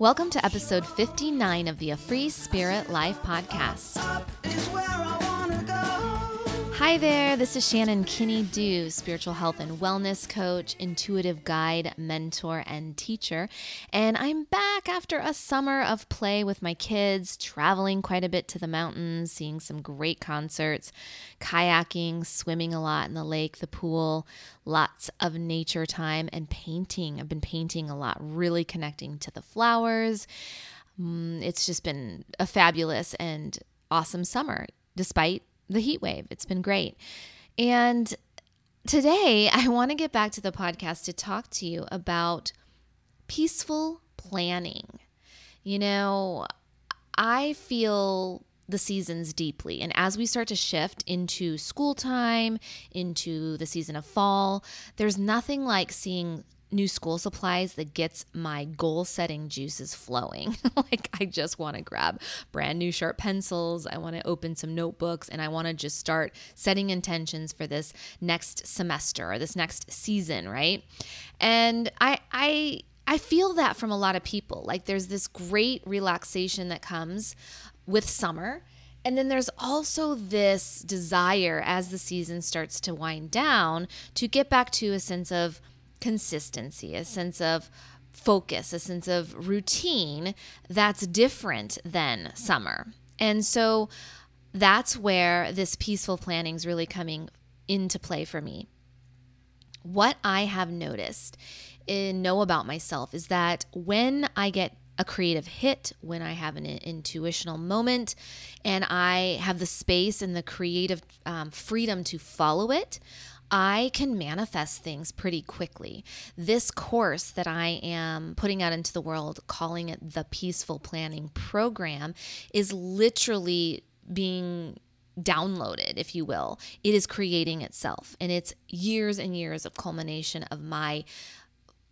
Welcome to episode 59 of the A Free Spirit Life podcast. Hi there, this is Shannon Kinney Dew, spiritual health and wellness coach, intuitive guide, mentor, and teacher. And I'm back after a summer of play with my kids, traveling quite a bit to the mountains, seeing some great concerts, kayaking, swimming a lot in the lake, the pool, lots of nature time, and painting. I've been painting a lot, really connecting to the flowers. Mm, it's just been a fabulous and awesome summer, despite the heat wave. It's been great. And today, I want to get back to the podcast to talk to you about peaceful planning. You know, I feel the seasons deeply. And as we start to shift into school time, into the season of fall, there's nothing like seeing new school supplies that gets my goal setting juices flowing. like, I just want to grab brand new sharp pencils. I want to open some notebooks and I want to just start setting intentions for this next semester or this next season, right? And I, I, I feel that from a lot of people. Like, there's this great relaxation that comes with summer. And then there's also this desire as the season starts to wind down to get back to a sense of consistency, a sense of focus, a sense of routine that's different than summer. And so that's where this peaceful planning is really coming into play for me. What I have noticed and know about myself is that when I get a creative hit, when I have an intuitional moment, and I have the space and the creative um, freedom to follow it, I can manifest things pretty quickly. This course that I am putting out into the world, calling it the Peaceful Planning Program, is literally being downloaded, if you will. It is creating itself. And it's years and years of culmination of my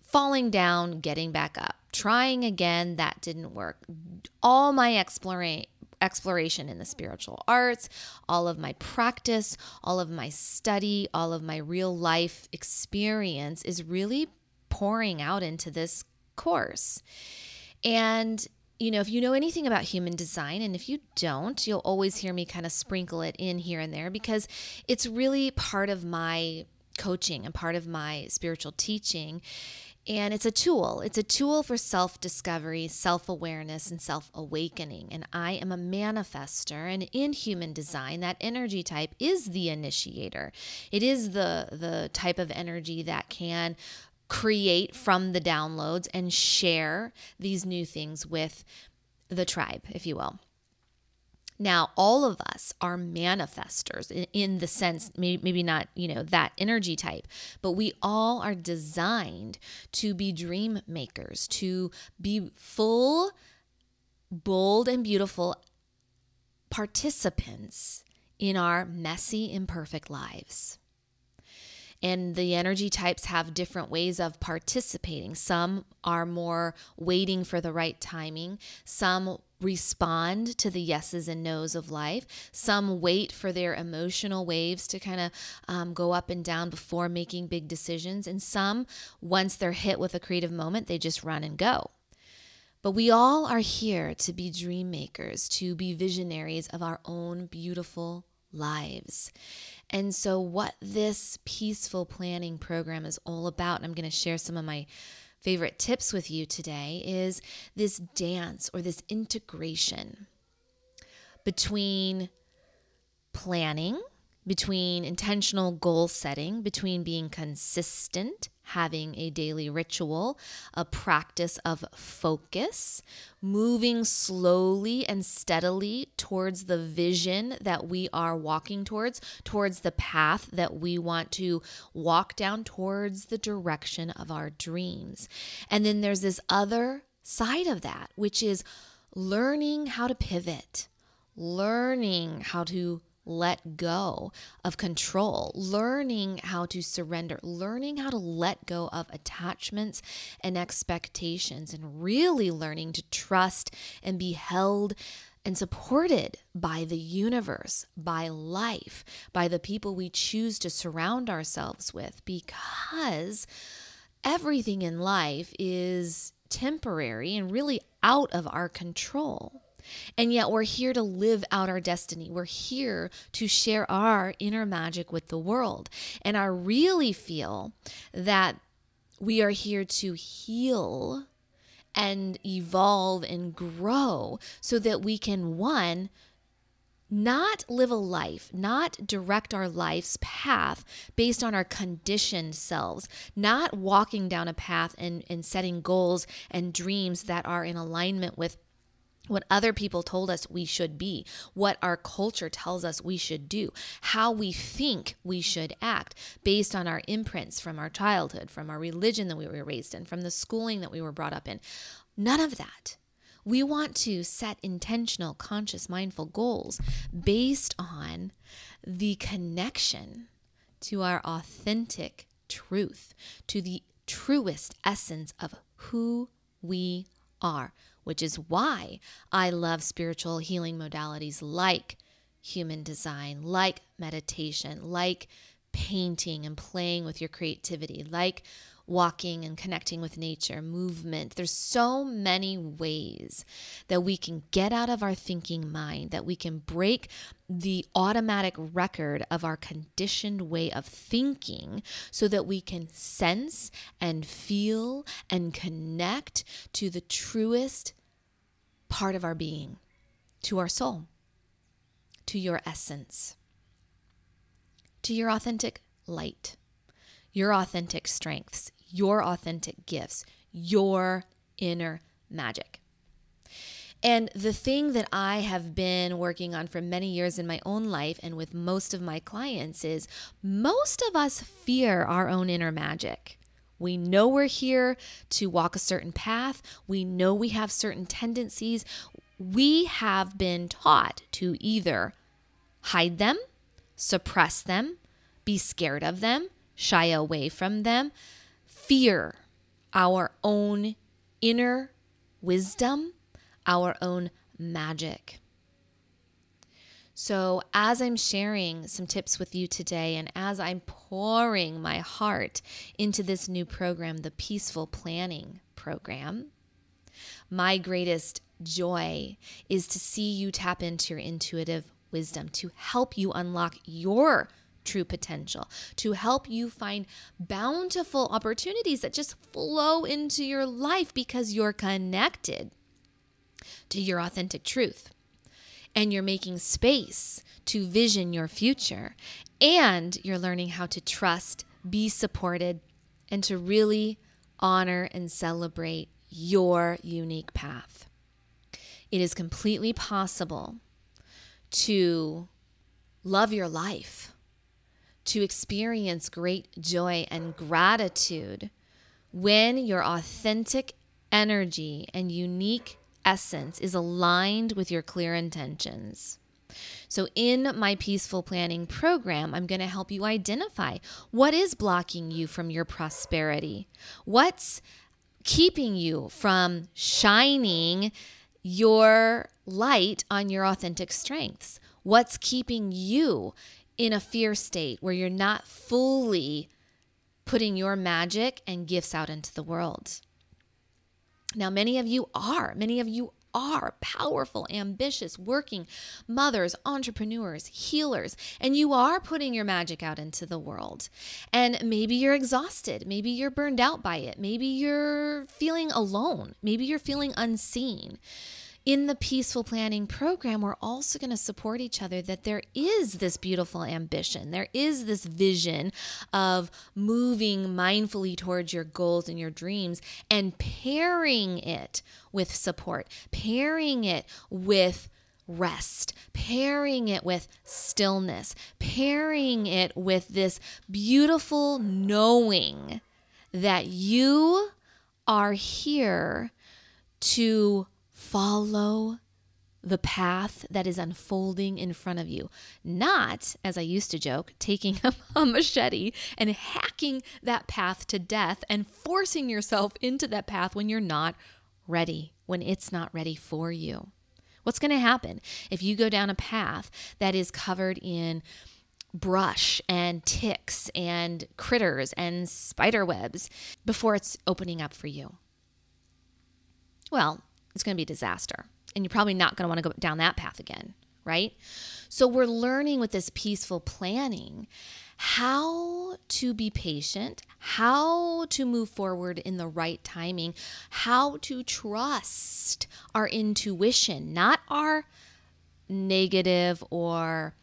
falling down, getting back up, trying again, that didn't work. All my exploring exploration in the spiritual arts, all of my practice, all of my study, all of my real life experience is really pouring out into this course. And you know, if you know anything about human design, and if you don't, you'll always hear me kind of sprinkle it in here and there because it's really part of my coaching and part of my spiritual teaching and it's a tool. It's a tool for self discovery, self awareness, and self awakening. And I am a manifestor. And in human design, that energy type is the initiator. It is the, the type of energy that can create from the downloads and share these new things with the tribe, if you will. Now, all of us are manifestors in the sense, maybe not, you know, that energy type, but we all are designed to be dream makers, to be full, bold, and beautiful participants in our messy, imperfect lives. And the energy types have different ways of participating. Some are more waiting for the right timing, some respond to the yeses and nos of life. Some wait for their emotional waves to kind of um, go up and down before making big decisions. And some, once they're hit with a creative moment, they just run and go. But we all are here to be dream makers, to be visionaries of our own beautiful lives. And so, what this peaceful planning program is all about, and I'm going to share some of my favorite tips with you today, is this dance or this integration between planning, between intentional goal setting, between being consistent having a daily ritual, a practice of focus, moving slowly and steadily towards the vision that we are walking towards, towards the path that we want to walk down towards the direction of our dreams. And then there's this other side of that, which is learning how to pivot, learning how to let go of control, learning how to surrender, learning how to let go of attachments and expectations, and really learning to trust and be held and supported by the universe, by life, by the people we choose to surround ourselves with, because everything in life is temporary and really out of our control. And yet, we're here to live out our destiny. We're here to share our inner magic with the world. And I really feel that we are here to heal and evolve and grow so that we can, one, not live a life, not direct our life's path based on our conditioned selves, not walking down a path and, and setting goals and dreams that are in alignment with what other people told us we should be, what our culture tells us we should do, how we think we should act based on our imprints from our childhood, from our religion that we were raised in, from the schooling that we were brought up in. None of that. We want to set intentional, conscious, mindful goals based on the connection to our authentic truth, to the truest essence of who we are, which is why I love spiritual healing modalities like human design, like meditation, like painting and playing with your creativity, like walking and connecting with nature, movement. There's so many ways that we can get out of our thinking mind, that we can break the automatic record of our conditioned way of thinking so that we can sense and feel and connect to the truest part of our being, to our soul, to your essence, to your authentic light your authentic strengths, your authentic gifts, your inner magic. And the thing that I have been working on for many years in my own life and with most of my clients is most of us fear our own inner magic. We know we're here to walk a certain path. We know we have certain tendencies. We have been taught to either hide them, suppress them, be scared of them, shy away from them, fear our own inner wisdom, our own magic. So, as I'm sharing some tips with you today, and as I'm pouring my heart into this new program, the Peaceful Planning Program, my greatest joy is to see you tap into your intuitive wisdom to help you unlock your true potential, to help you find bountiful opportunities that just flow into your life because you're connected to your authentic truth. And you're making space to vision your future. And you're learning how to trust, be supported, and to really honor and celebrate your unique path. It is completely possible to love your life to experience great joy and gratitude when your authentic energy and unique essence is aligned with your clear intentions. So, in my peaceful planning program, I'm going to help you identify what is blocking you from your prosperity, what's keeping you from shining your light on your authentic strengths, what's keeping you in a fear state where you're not fully putting your magic and gifts out into the world. Now, many of you are, many of you are powerful, ambitious, working mothers, entrepreneurs, healers, and you are putting your magic out into the world. And maybe you're exhausted. Maybe you're burned out by it. Maybe you're feeling alone. Maybe you're feeling unseen in the peaceful planning program, we're also going to support each other that there is this beautiful ambition. There is this vision of moving mindfully towards your goals and your dreams and pairing it with support, pairing it with rest, pairing it with stillness, pairing it with this beautiful knowing that you are here to follow the path that is unfolding in front of you. Not, as I used to joke, taking a machete and hacking that path to death and forcing yourself into that path when you're not ready, when it's not ready for you. What's going to happen if you go down a path that is covered in brush and ticks and critters and spider webs before it's opening up for you? well, it's going to be a disaster. And you're probably not going to want to go down that path again, right? So we're learning with this peaceful planning how to be patient, how to move forward in the right timing, how to trust our intuition, not our negative or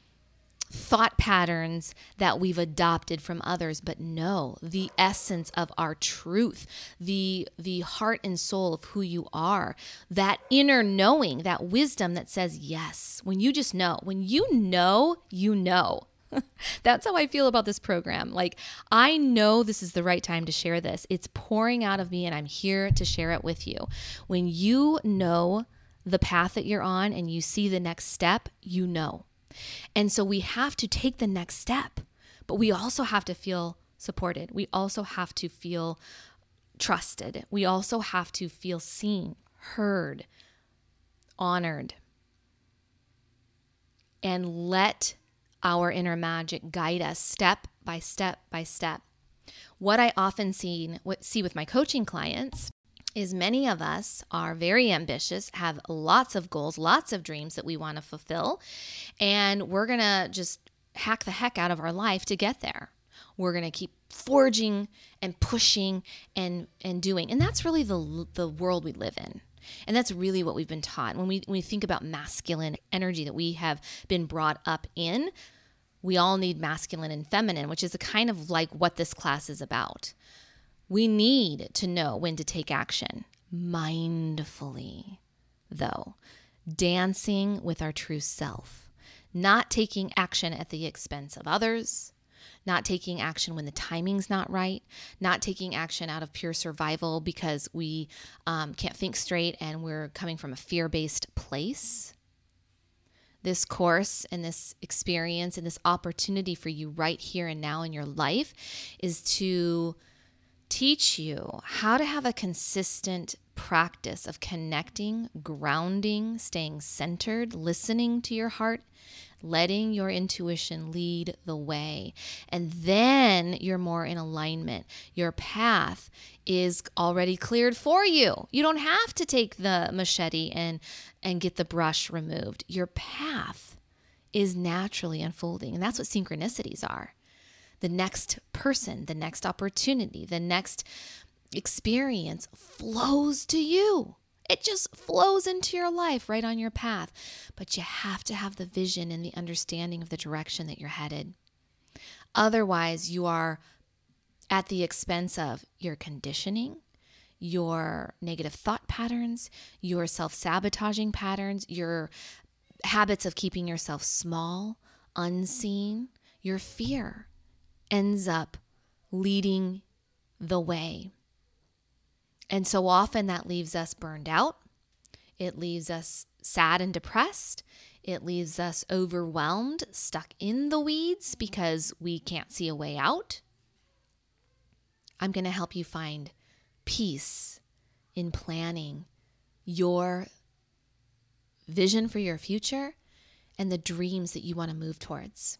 thought patterns that we've adopted from others but no the essence of our truth the the heart and soul of who you are that inner knowing that wisdom that says yes when you just know when you know you know That's how I feel about this program. Like, I know this is the right time to share this. It's pouring out of me, and I'm here to share it with you. When you know the path that you're on and you see the next step, you know. And so we have to take the next step, but we also have to feel supported. We also have to feel trusted. We also have to feel seen, heard, honored, and let our inner magic guide us step by step by step. What I often see, see with my coaching clients is many of us are very ambitious, have lots of goals, lots of dreams that we want to fulfill, and we're going to just hack the heck out of our life to get there. We're going to keep forging and pushing and and doing. And that's really the the world we live in. And that's really what we've been taught. When we when we think about masculine energy that we have been brought up in, we all need masculine and feminine, which is a kind of like what this class is about. We need to know when to take action mindfully, though, dancing with our true self, not taking action at the expense of others, not taking action when the timing's not right, not taking action out of pure survival because we um, can't think straight and we're coming from a fear based place. This course and this experience and this opportunity for you right here and now in your life is to teach you how to have a consistent practice of connecting, grounding, staying centered, listening to your heart, letting your intuition lead the way. And then you're more in alignment. Your path is already cleared for you. You don't have to take the machete and and get the brush removed. Your path is naturally unfolding. And that's what synchronicities are. The next person, the next opportunity, the next experience flows to you. It just flows into your life right on your path. But you have to have the vision and the understanding of the direction that you're headed. Otherwise, you are at the expense of your conditioning, your negative thought patterns, your self sabotaging patterns, your habits of keeping yourself small, unseen, your fear ends up leading the way. And so often that leaves us burned out. It leaves us sad and depressed. It leaves us overwhelmed, stuck in the weeds because we can't see a way out. I'm going to help you find peace in planning your vision for your future and the dreams that you want to move towards.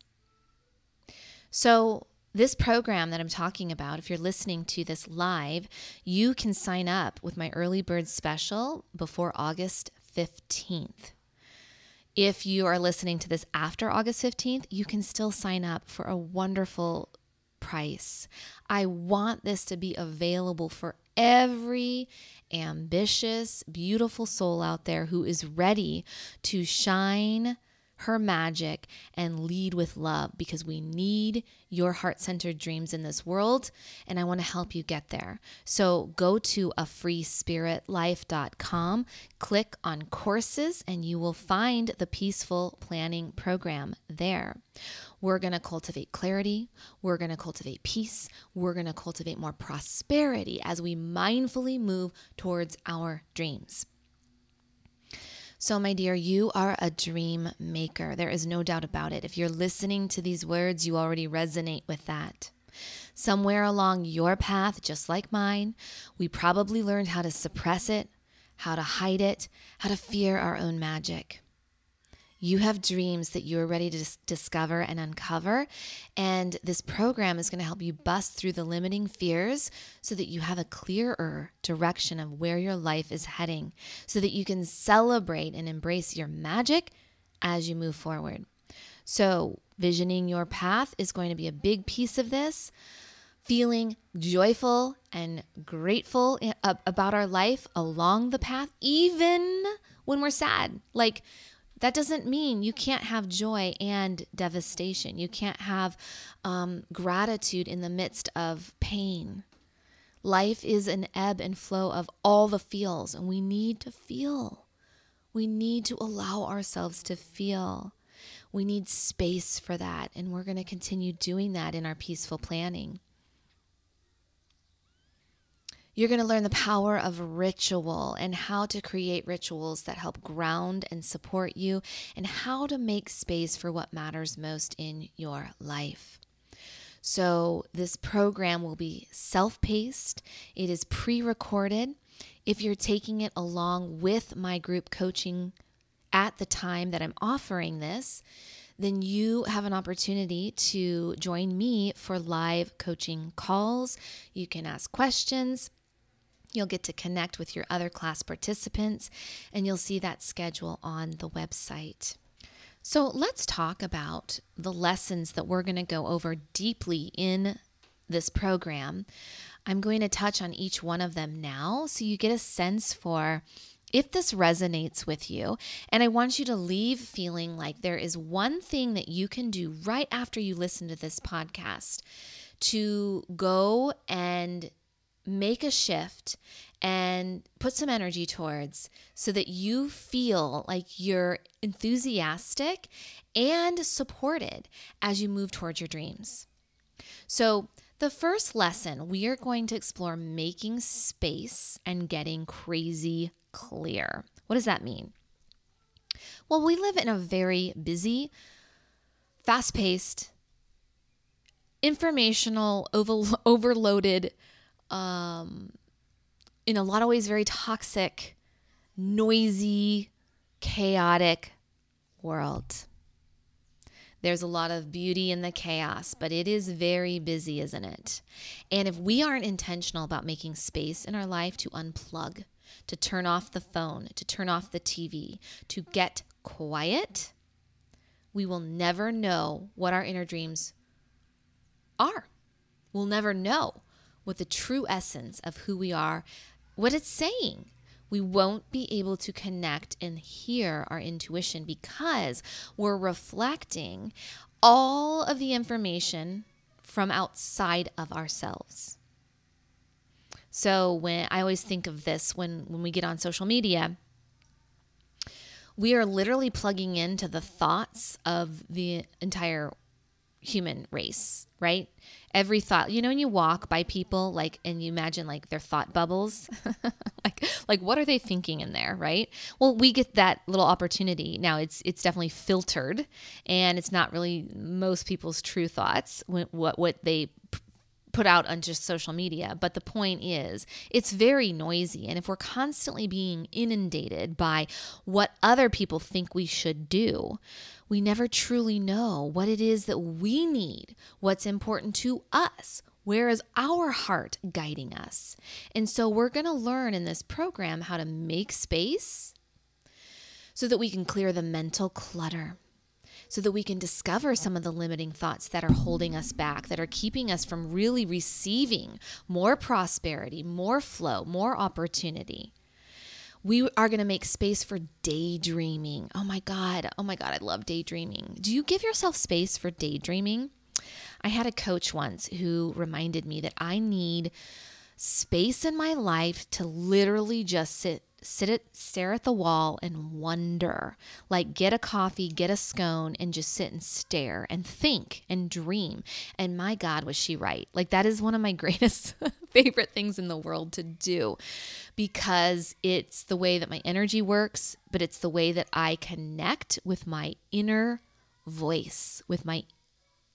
So, this program that I'm talking about, if you're listening to this live, you can sign up with my early bird special before August 15th. If you are listening to this after August 15th, you can still sign up for a wonderful price. I want this to be available for every ambitious, beautiful soul out there who is ready to shine her magic and lead with love because we need your heart centered dreams in this world. And I want to help you get there. So go to a freespiritlife.com, click on courses, and you will find the peaceful planning program there. We're going to cultivate clarity. We're going to cultivate peace. We're going to cultivate more prosperity as we mindfully move towards our dreams. So, my dear, you are a dream maker. There is no doubt about it. If you're listening to these words, you already resonate with that. Somewhere along your path, just like mine, we probably learned how to suppress it, how to hide it, how to fear our own magic. You have dreams that you're ready to dis- discover and uncover. And this program is going to help you bust through the limiting fears so that you have a clearer direction of where your life is heading, so that you can celebrate and embrace your magic as you move forward. So, visioning your path is going to be a big piece of this. Feeling joyful and grateful about our life along the path, even when we're sad. Like, that doesn't mean you can't have joy and devastation. You can't have um, gratitude in the midst of pain. Life is an ebb and flow of all the feels, and we need to feel. We need to allow ourselves to feel. We need space for that, and we're going to continue doing that in our peaceful planning. You're going to learn the power of ritual and how to create rituals that help ground and support you, and how to make space for what matters most in your life. So, this program will be self paced, it is pre recorded. If you're taking it along with my group coaching at the time that I'm offering this, then you have an opportunity to join me for live coaching calls. You can ask questions. You'll get to connect with your other class participants, and you'll see that schedule on the website. So, let's talk about the lessons that we're going to go over deeply in this program. I'm going to touch on each one of them now so you get a sense for if this resonates with you. And I want you to leave feeling like there is one thing that you can do right after you listen to this podcast to go and make a shift and put some energy towards so that you feel like you're enthusiastic and supported as you move towards your dreams. So, the first lesson, we are going to explore making space and getting crazy clear. What does that mean? Well, we live in a very busy, fast paced, informational, over- overloaded um, in a lot of ways, very toxic, noisy, chaotic world. There's a lot of beauty in the chaos, but it is very busy, isn't it? And if we aren't intentional about making space in our life to unplug, to turn off the phone, to turn off the TV, to get quiet, we will never know what our inner dreams are. We'll never know with the true essence of who we are, what it's saying. We won't be able to connect and hear our intuition because we're reflecting all of the information from outside of ourselves. So when I always think of this when when we get on social media, we are literally plugging into the thoughts of the entire human race, right? Every thought, you know, when you walk by people, like, and you imagine like their thought bubbles, like, like what are they thinking in there, right? Well, we get that little opportunity. Now, it's it's definitely filtered, and it's not really most people's true thoughts. What what they put out on just social media. But the point is, it's very noisy. And if we're constantly being inundated by what other people think we should do, we never truly know what it is that we need, what's important to us. Where is our heart guiding us? And so we're going to learn in this program how to make space so that we can clear the mental clutter so that we can discover some of the limiting thoughts that are holding us back, that are keeping us from really receiving more prosperity, more flow, more opportunity. We are going to make space for daydreaming. Oh my God. Oh my God. I love daydreaming. Do you give yourself space for daydreaming? I had a coach once who reminded me that I need space in my life to literally just sit sit it stare at the wall and wonder. Like get a coffee get a scone and just sit and stare and think and dream. And my god was she right. Like that is one of my greatest favorite things in the world to do because it's the way that my energy works but it's the way that i connect with my inner voice with my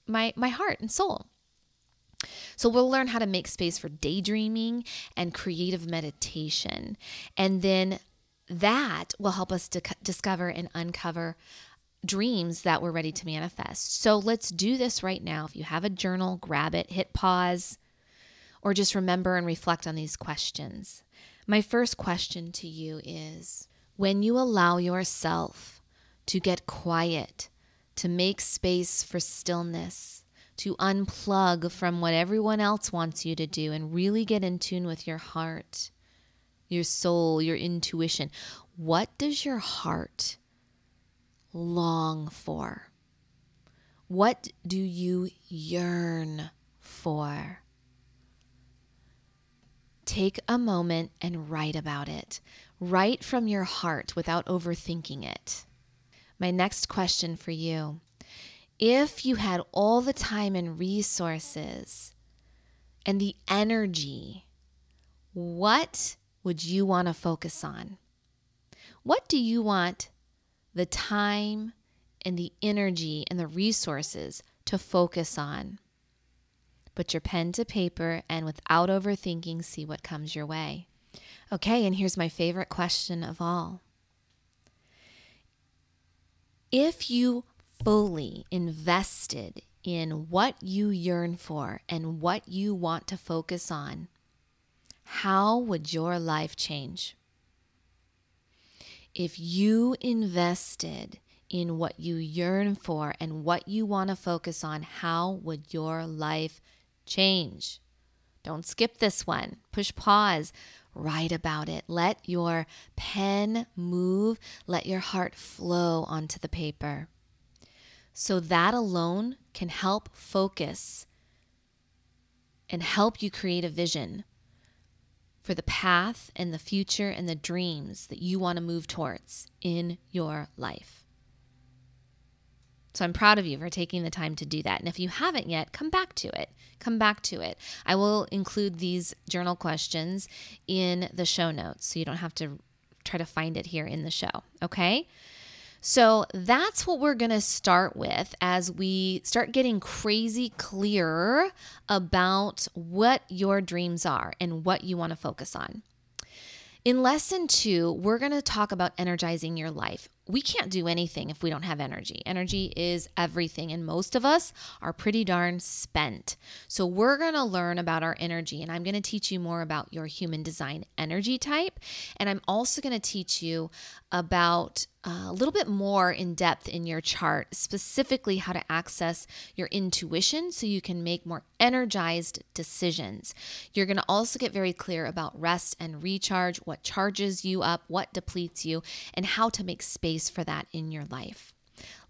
my my heart and soul so, we'll learn how to make space for daydreaming and creative meditation. And then that will help us to discover and uncover dreams that we're ready to manifest. So let's do this right now. If you have a journal, grab it, hit pause, or just remember and reflect on these questions. My first question to you is when you allow yourself to get quiet, to make space for stillness, to unplug from what everyone else wants you to do and really get in tune with your heart, your soul, your intuition. What does your heart long for? What do you yearn for? Take a moment and write about it. Write from your heart without overthinking it. My next question for you if you had all the time and resources and the energy, what would you want to focus on? What do you want the time and the energy and the resources to focus on? Put your pen to paper and without overthinking, see what comes your way. Okay, and here's my favorite question of all. If you fully invested in what you yearn for and what you want to focus on, how would your life change? If you invested in what you yearn for and what you want to focus on, how would your life change? Don't skip this one. Push pause. Write about it. Let your pen move. Let your heart flow onto the paper. So that alone can help focus and help you create a vision for the path and the future and the dreams that you want to move towards in your life. So I'm proud of you for taking the time to do that. And if you haven't yet, come back to it. Come back to it. I will include these journal questions in the show notes so you don't have to try to find it here in the show. Okay? So that's what we're going to start with as we start getting crazy clear about what your dreams are and what you want to focus on. In lesson two, we're going to talk about energizing your life we can't do anything if we don't have energy. Energy is everything, and most of us are pretty darn spent. So, we're going to learn about our energy, and I'm going to teach you more about your human design energy type. And I'm also going to teach you about uh, a little bit more in depth in your chart, specifically how to access your intuition so you can make more energized decisions. You're going to also get very clear about rest and recharge, what charges you up, what depletes you, and how to make space for that in your life.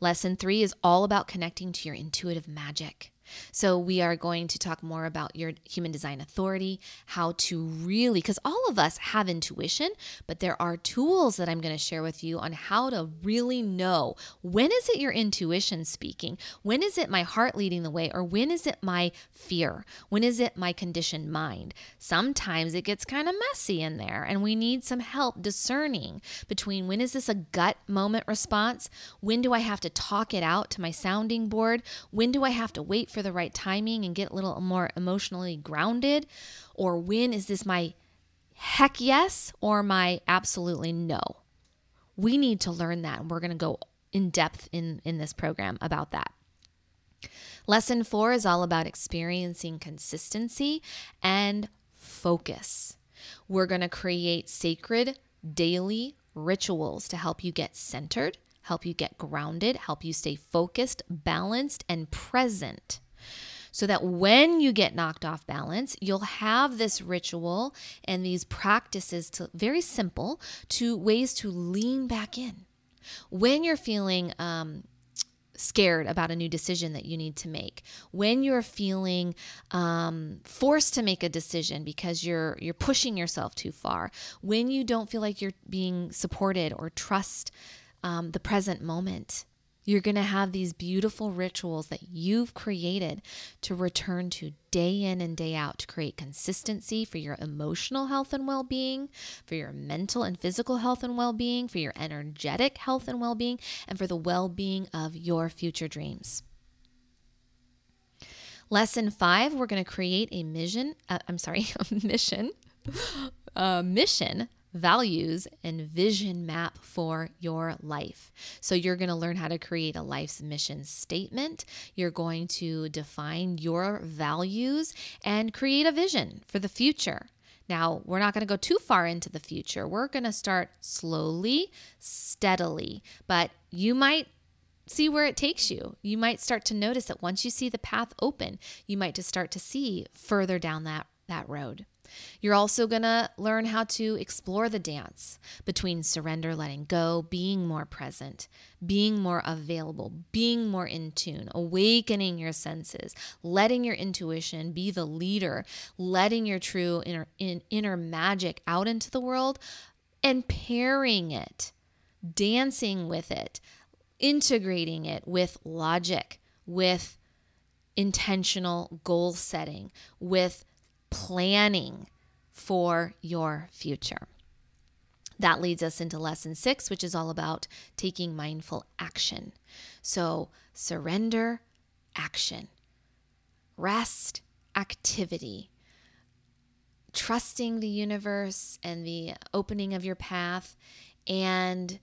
Lesson three is all about connecting to your intuitive magic. So, we are going to talk more about your human design authority, how to really, because all of us have intuition, but there are tools that I'm going to share with you on how to really know when is it your intuition speaking? When is it my heart leading the way? Or when is it my fear? When is it my conditioned mind? Sometimes it gets kind of messy in there, and we need some help discerning between when is this a gut moment response? When do I have to talk it out to my sounding board? When do I have to wait for the right timing and get a little more emotionally grounded? Or when is this my heck yes or my absolutely no? We need to learn that. And we're going to go in depth in, in this program about that. Lesson four is all about experiencing consistency and focus. We're going to create sacred daily rituals to help you get centered, help you get grounded, help you stay focused, balanced, and present so that when you get knocked off balance, you'll have this ritual and these practices to very simple to ways to lean back in. When you're feeling um, scared about a new decision that you need to make when you're feeling um, forced to make a decision because you're you're pushing yourself too far when you don't feel like you're being supported or trust um, the present moment you're going to have these beautiful rituals that you've created to return to day in and day out to create consistency for your emotional health and well being, for your mental and physical health and well being, for your energetic health and well being, and for the well being of your future dreams. Lesson five, we're going to create a mission. Uh, I'm sorry, a mission, a mission values and vision map for your life. So, you're going to learn how to create a life's mission statement. You're going to define your values and create a vision for the future. Now, we're not going to go too far into the future. We're going to start slowly, steadily, but you might see where it takes you. You might start to notice that once you see the path open, you might just start to see further down that that road. You're also going to learn how to explore the dance between surrender, letting go, being more present, being more available, being more in tune, awakening your senses, letting your intuition be the leader, letting your true inner, in, inner magic out into the world, and pairing it, dancing with it, integrating it with logic, with intentional goal setting, with planning for your future. That leads us into lesson six, which is all about taking mindful action. So, surrender, action, rest, activity, trusting the universe and the opening of your path, and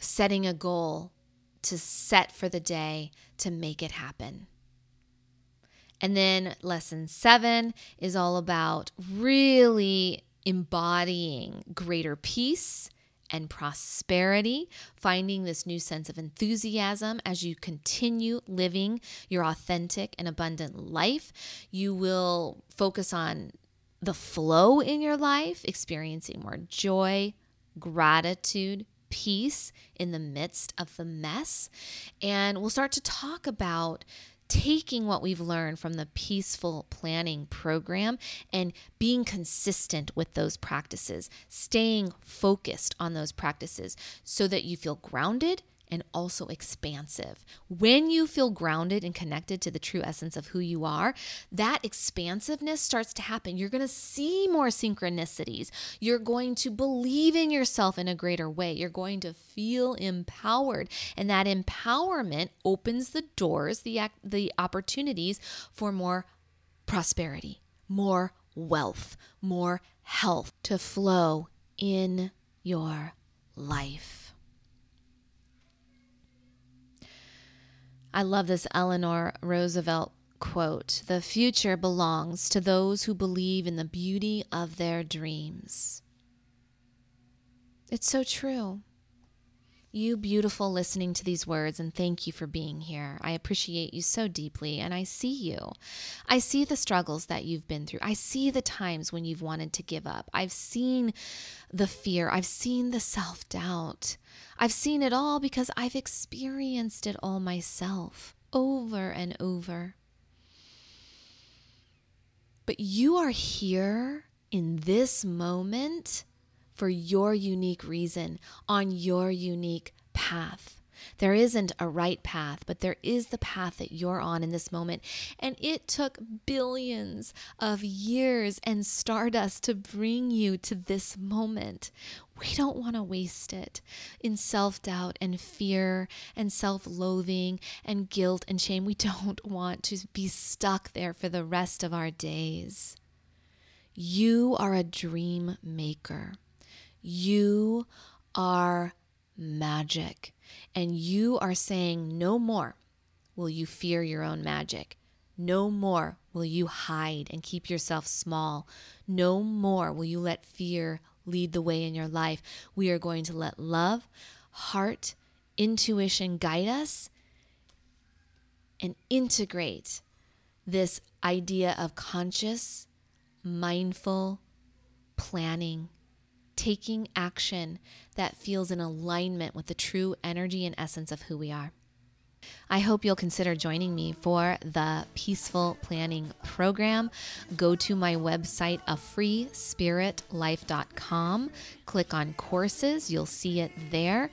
setting a goal to set for the day to make it happen. And then lesson seven is all about really embodying greater peace and prosperity, finding this new sense of enthusiasm as you continue living your authentic and abundant life. You will focus on the flow in your life, experiencing more joy, gratitude, peace in the midst of the mess. And we'll start to talk about taking what we've learned from the peaceful planning program and being consistent with those practices, staying focused on those practices so that you feel grounded and also expansive. When you feel grounded and connected to the true essence of who you are, that expansiveness starts to happen. You're going to see more synchronicities. You're going to believe in yourself in a greater way. You're going to feel empowered. And that empowerment opens the doors, the, the opportunities for more prosperity, more wealth, more health to flow in your life. I love this Eleanor Roosevelt quote The future belongs to those who believe in the beauty of their dreams. It's so true. You beautiful listening to these words, and thank you for being here. I appreciate you so deeply, and I see you. I see the struggles that you've been through. I see the times when you've wanted to give up. I've seen the fear, I've seen the self doubt. I've seen it all because I've experienced it all myself over and over. But you are here in this moment for your unique reason, on your unique path. There isn't a right path, but there is the path that you're on in this moment. And it took billions of years and stardust to bring you to this moment. We don't want to waste it in self doubt and fear and self loathing and guilt and shame. We don't want to be stuck there for the rest of our days. You are a dream maker. You are magic. And you are saying, no more will you fear your own magic. No more will you hide and keep yourself small. No more will you let fear lead the way in your life. We are going to let love, heart, intuition guide us and integrate this idea of conscious, mindful planning taking action that feels in alignment with the true energy and essence of who we are. I hope you'll consider joining me for the Peaceful Planning Program. Go to my website, a freespiritlife.com. Click on courses, you'll see it there.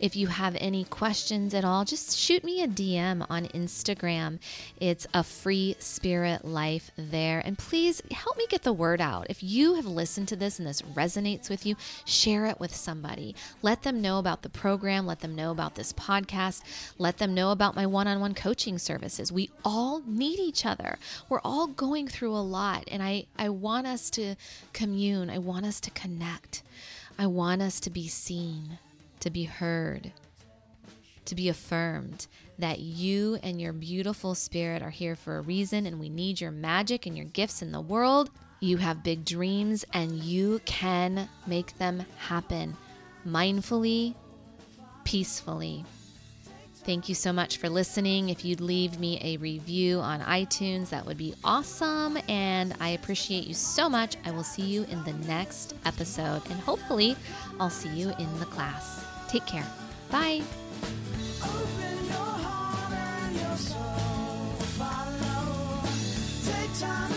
If you have any questions at all, just shoot me a DM on Instagram. It's a free spirit life there. And please help me get the word out. If you have listened to this and this resonates with you, share it with somebody. Let them know about the program, let them know about this podcast, let them know about my one on one coaching services. We all need each other. We're all going through a lot. And I, I want us to commune, I want us to connect, I want us to be seen to be heard, to be affirmed that you and your beautiful spirit are here for a reason and we need your magic and your gifts in the world. You have big dreams and you can make them happen mindfully, peacefully. Thank you so much for listening. If you'd leave me a review on iTunes, that would be awesome. And I appreciate you so much. I will see you in the next episode. And hopefully, I'll see you in the class. Take care. Bye. time